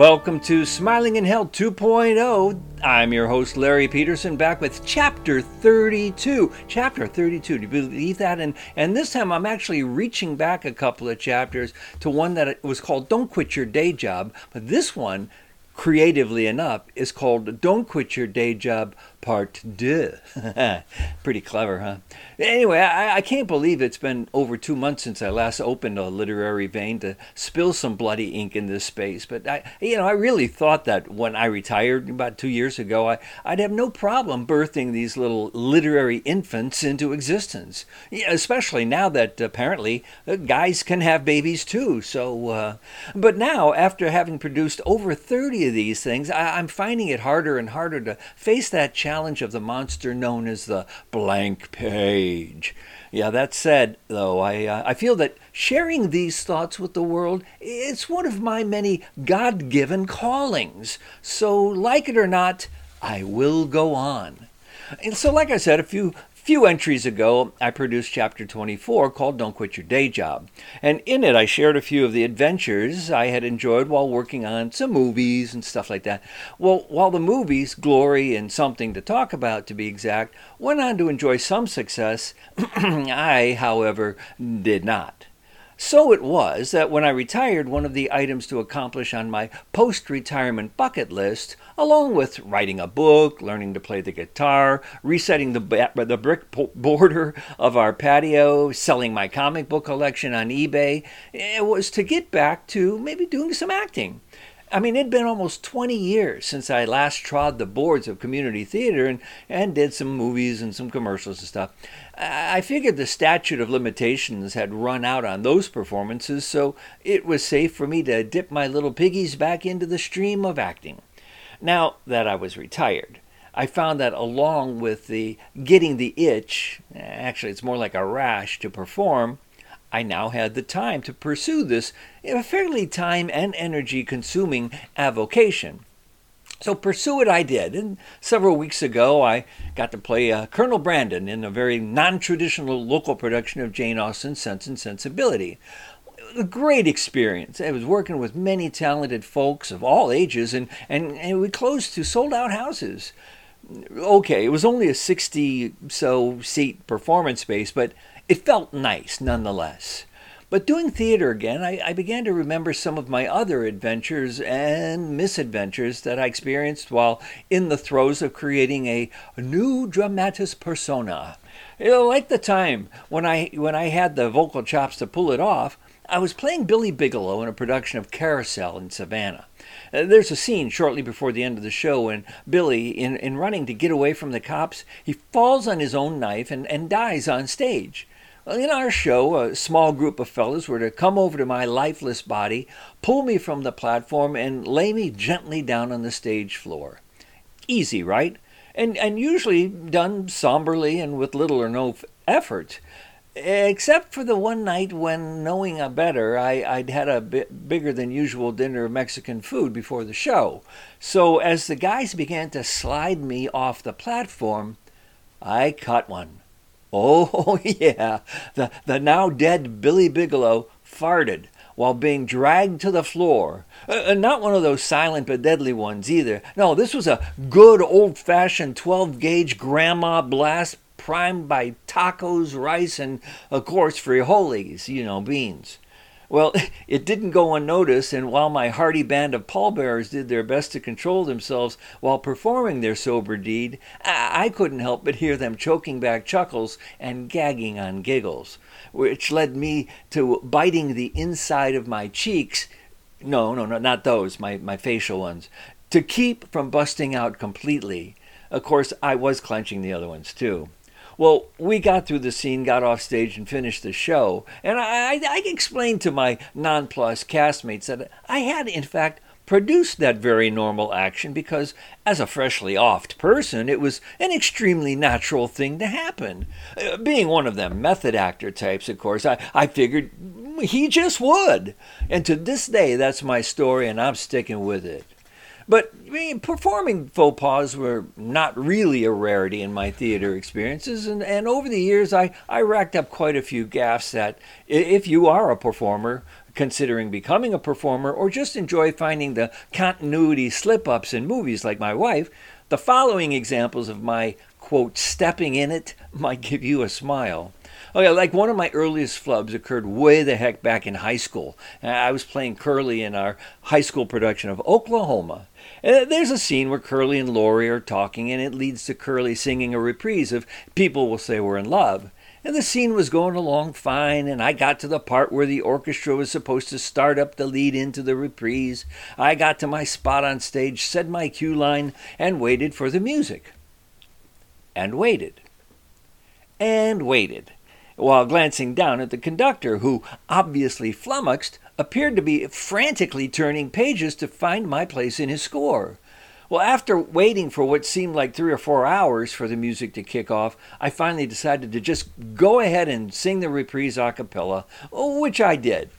Welcome to Smiling in Hell 2.0. I'm your host, Larry Peterson, back with chapter 32. Chapter 32, do you believe that? And, and this time I'm actually reaching back a couple of chapters to one that was called Don't Quit Your Day Job. But this one, creatively enough, is called Don't Quit Your Day Job Part 2. Pretty clever, huh? Anyway, I, I, can't believe it's been over two months since I last opened a literary vein to spill some bloody ink in this space. But I, you know, I really thought that when I retired about two years ago, I, I'd have no problem birthing these little literary infants into existence. Yeah, especially now that apparently uh, guys can have babies too. So, uh, but now after having produced over 30 of these things, I, I'm finding it harder and harder to face that challenge of the monster known as the blank page. Yeah, that said, though, I, uh, I feel that sharing these thoughts with the world is one of my many God given callings. So, like it or not, I will go on. And so, like I said a few few entries ago, I produced chapter 24 called Don't Quit Your Day Job. And in it, I shared a few of the adventures I had enjoyed while working on some movies and stuff like that. Well, while the movies, Glory and Something to Talk About to be exact, went on to enjoy some success, I, however, did not. So it was that when I retired, one of the items to accomplish on my post retirement bucket list, along with writing a book, learning to play the guitar, resetting the, the brick border of our patio, selling my comic book collection on eBay, it was to get back to maybe doing some acting. I mean, it'd been almost 20 years since I last trod the boards of community theater and, and did some movies and some commercials and stuff. I figured the statute of limitations had run out on those performances, so it was safe for me to dip my little piggies back into the stream of acting. Now that I was retired, I found that along with the getting the itch, actually, it's more like a rash to perform, I now had the time to pursue this fairly time and energy consuming avocation. So pursue it I did. And several weeks ago, I got to play uh, Colonel Brandon in a very non traditional local production of Jane Austen's Sense and Sensibility. A great experience. I was working with many talented folks of all ages, and, and, and we closed to sold out houses. Okay, it was only a 60 so seat performance space, but it felt nice nonetheless. But doing theater again, I, I, began to remember some of my other adventures and misadventures that I experienced while in the throes of creating a new dramatis persona. You know, like the time when I when I had the vocal chops to pull it off, I was playing Billy Bigelow in a production of Carousel in Savannah. Uh, there's a scene shortly before the end of the show when Billy, in, in running to get away from the cops, he falls on his own knife and, and dies on stage. In our show, a small group of fellows were to come over to my lifeless body, pull me from the platform, and lay me gently down on the stage floor. Easy, right? And, and usually done somberly and with little or no effort. Except for the one night when, knowing a better, I, I'd had a bit bigger than usual dinner of Mexican food before the show. So as the guys began to slide me off the platform, I cut one. Oh, yeah, the, the now dead Billy Bigelow farted while being dragged to the floor. Uh, uh not one of those silent but deadly ones either. No, this was a good old fashioned 12 gauge grandma blast primed by tacos, rice, and, of course, frijoles, you know, beans. Well, it didn't go unnoticed, and while my hearty band of pallbearers did their best to control themselves while performing their sober deed, I couldn't help but hear them choking back chuckles and gagging on giggles, which led me to biting the inside of my cheeks. No, no, no, not those, my, my facial ones, to keep from busting out completely. Of course, I was clenching the other ones too. Well, we got through the scene, got off stage, and finished the show. And I, I explained to my nonplussed castmates that I had, in fact, produced that very normal action because, as a freshly offed person, it was an extremely natural thing to happen. Uh, being one of them method actor types, of course, I, I figured he just would. And to this day, that's my story, and I'm sticking with it. But I mean, performing faux pas were not really a rarity in my theater experiences, and, and over the years I, I racked up quite a few gaffes that, if you are a performer, considering becoming a performer, or just enjoy finding the continuity slip ups in movies like my wife, the following examples of my quote, stepping in it might give you a smile. Oh, yeah, like one of my earliest flubs occurred way the heck back in high school. Uh, I was playing Curly in our high school production of Oklahoma. And there's a scene where Curly and Laurey are talking, and it leads to Curly singing a reprise of People Will Say We're in Love. And the scene was going along fine, and I got to the part where the orchestra was supposed to start up the lead into the reprise. I got to my spot on stage, said my cue line, and waited for the music and waited and waited while glancing down at the conductor, who, obviously flummoxed, appeared to be frantically turning pages to find my place in his score. Well, after waiting for what seemed like three or four hours for the music to kick off, I finally decided to just go ahead and sing the reprise a cappella, which I did.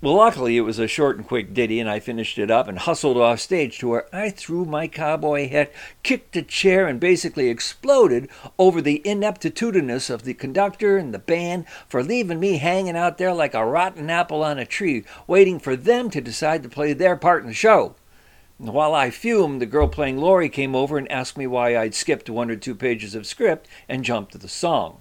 Well, luckily, it was a short and quick ditty, and I finished it up and hustled off stage to where I threw my cowboy hat, kicked a chair, and basically exploded over the ineptitudinous of the conductor and the band for leaving me hanging out there like a rotten apple on a tree, waiting for them to decide to play their part in the show. While I fumed, the girl playing Laurey came over and asked me why I'd skipped one or two pages of script and jumped to the song.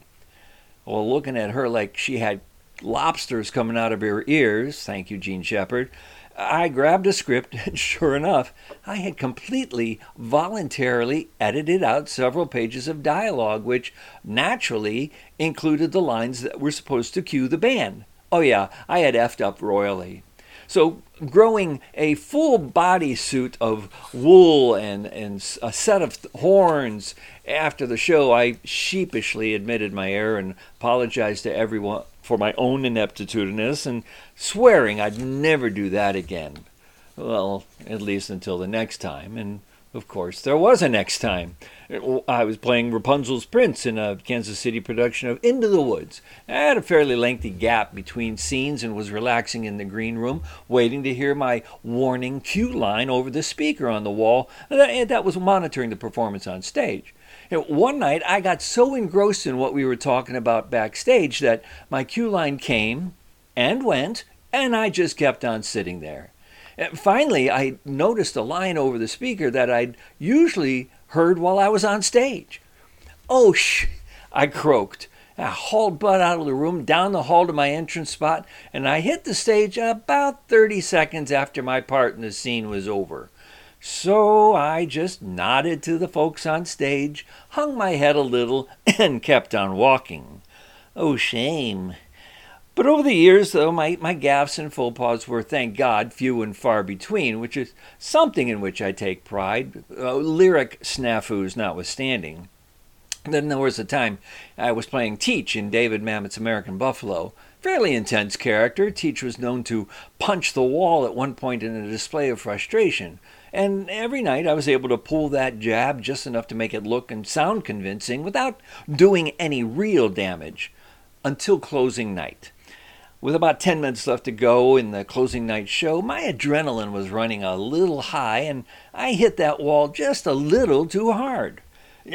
Well, looking at her like she had lobsters coming out of her ears, thank you, Jean Shepherd. I grabbed a script, and sure enough, I had completely voluntarily edited out several pages of dialogue, which naturally included the lines that were supposed to cue the band. Oh, yeah, I had effed up royally. So, growing a full body suit of wool and, and a set of horns after the show, I sheepishly admitted my error and apologized to everyone for my own ineptitudeness and swearing I'd never do that again. Well, at least until the next time. And of course, there was a next time. I was playing Rapunzel's Prince in a Kansas City production of Into the Woods. I had a fairly lengthy gap between scenes and was relaxing in the green room, waiting to hear my warning cue line over the speaker on the wall that was monitoring the performance on stage. One night, I got so engrossed in what we were talking about backstage that my cue line came and went, and I just kept on sitting there. Finally, I noticed a line over the speaker that I'd usually heard while I was on stage. Oh, sh! I croaked. I hauled butt out of the room, down the hall to my entrance spot, and I hit the stage about 30 seconds after my part in the scene was over. So I just nodded to the folks on stage, hung my head a little, and kept on walking. Oh, shame. But over the years, though, my, my gaffes and faux pas were, thank God, few and far between, which is something in which I take pride, uh, lyric snafus notwithstanding. Then there was a time I was playing Teach in David Mamet's American Buffalo. Fairly intense character, Teach was known to punch the wall at one point in a display of frustration. And every night I was able to pull that jab just enough to make it look and sound convincing without doing any real damage until closing night. With about 10 minutes left to go in the closing night show, my adrenaline was running a little high and I hit that wall just a little too hard.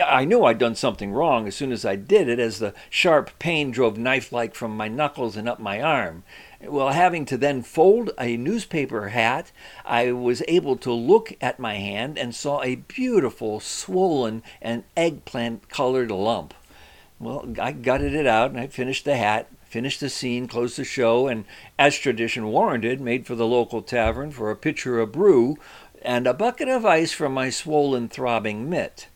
I knew I'd done something wrong as soon as I did it, as the sharp pain drove knife like from my knuckles and up my arm. Well, having to then fold a newspaper hat, I was able to look at my hand and saw a beautiful, swollen, and eggplant colored lump. Well, I gutted it out and I finished the hat, finished the scene, closed the show, and, as tradition warranted, made for the local tavern for a pitcher of brew and a bucket of ice from my swollen, throbbing mitt.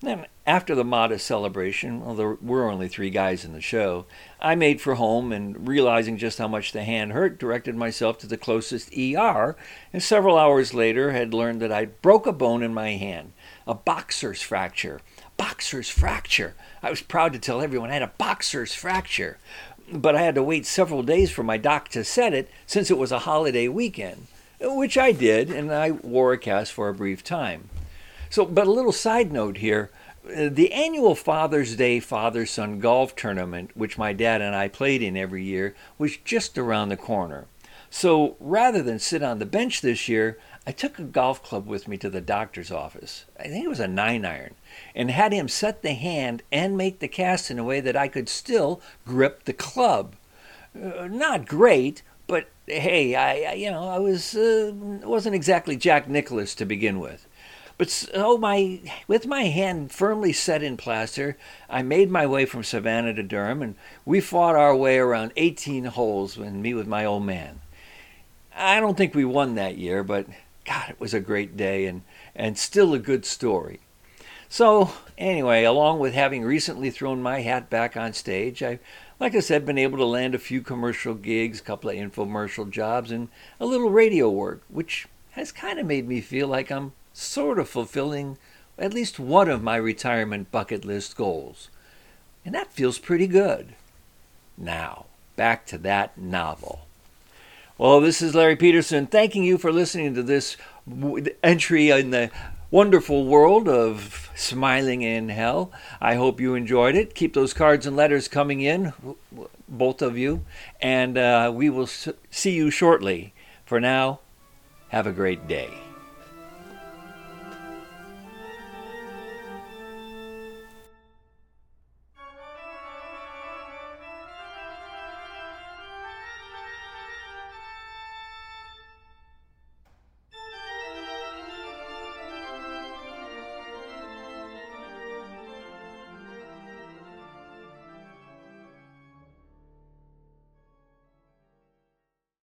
Then, after the modest celebration, well, there were only three guys in the show, I made for home and, realizing just how much the hand hurt, directed myself to the closest ER, and several hours later had learned that I broke a bone in my hand, a boxer's fracture. Boxer's fracture! I was proud to tell everyone I had a boxer's fracture but I had to wait several days for my doc to set it since it was a holiday weekend, which I did, and I wore a cast for a brief time. So, but a little side note here the annual Father's Day Father Son Golf Tournament, which my dad and I played in every year, was just around the corner. So rather than sit on the bench this year, I took a golf club with me to the doctor's office. I think it was a nine iron and had him set the hand and make the cast in a way that I could still grip the club. Uh, not great, but hey, I, I you know I was uh, wasn't exactly Jack Nicklaus to begin with. But so oh, my, with my hand firmly set in plaster, I made my way from Savannah to Durham, and we fought our way around 18 holes and me with my old man. I don't think we won that year, but God, it was a great day and, and still a good story. So, anyway, along with having recently thrown my hat back on stage, I, like I said, been able to land a few commercial gigs, a couple of infomercial jobs, and a little radio work, which has kind of made me feel like I'm sort of fulfilling at least one of my retirement bucket list goals. And that feels pretty good. Now, back to that novel. Well, this is Larry Peterson thanking you for listening to this entry in the wonderful world of Smiling in Hell. I hope you enjoyed it. Keep those cards and letters coming in, both of you, and uh, we will see you shortly. For now, have a great day.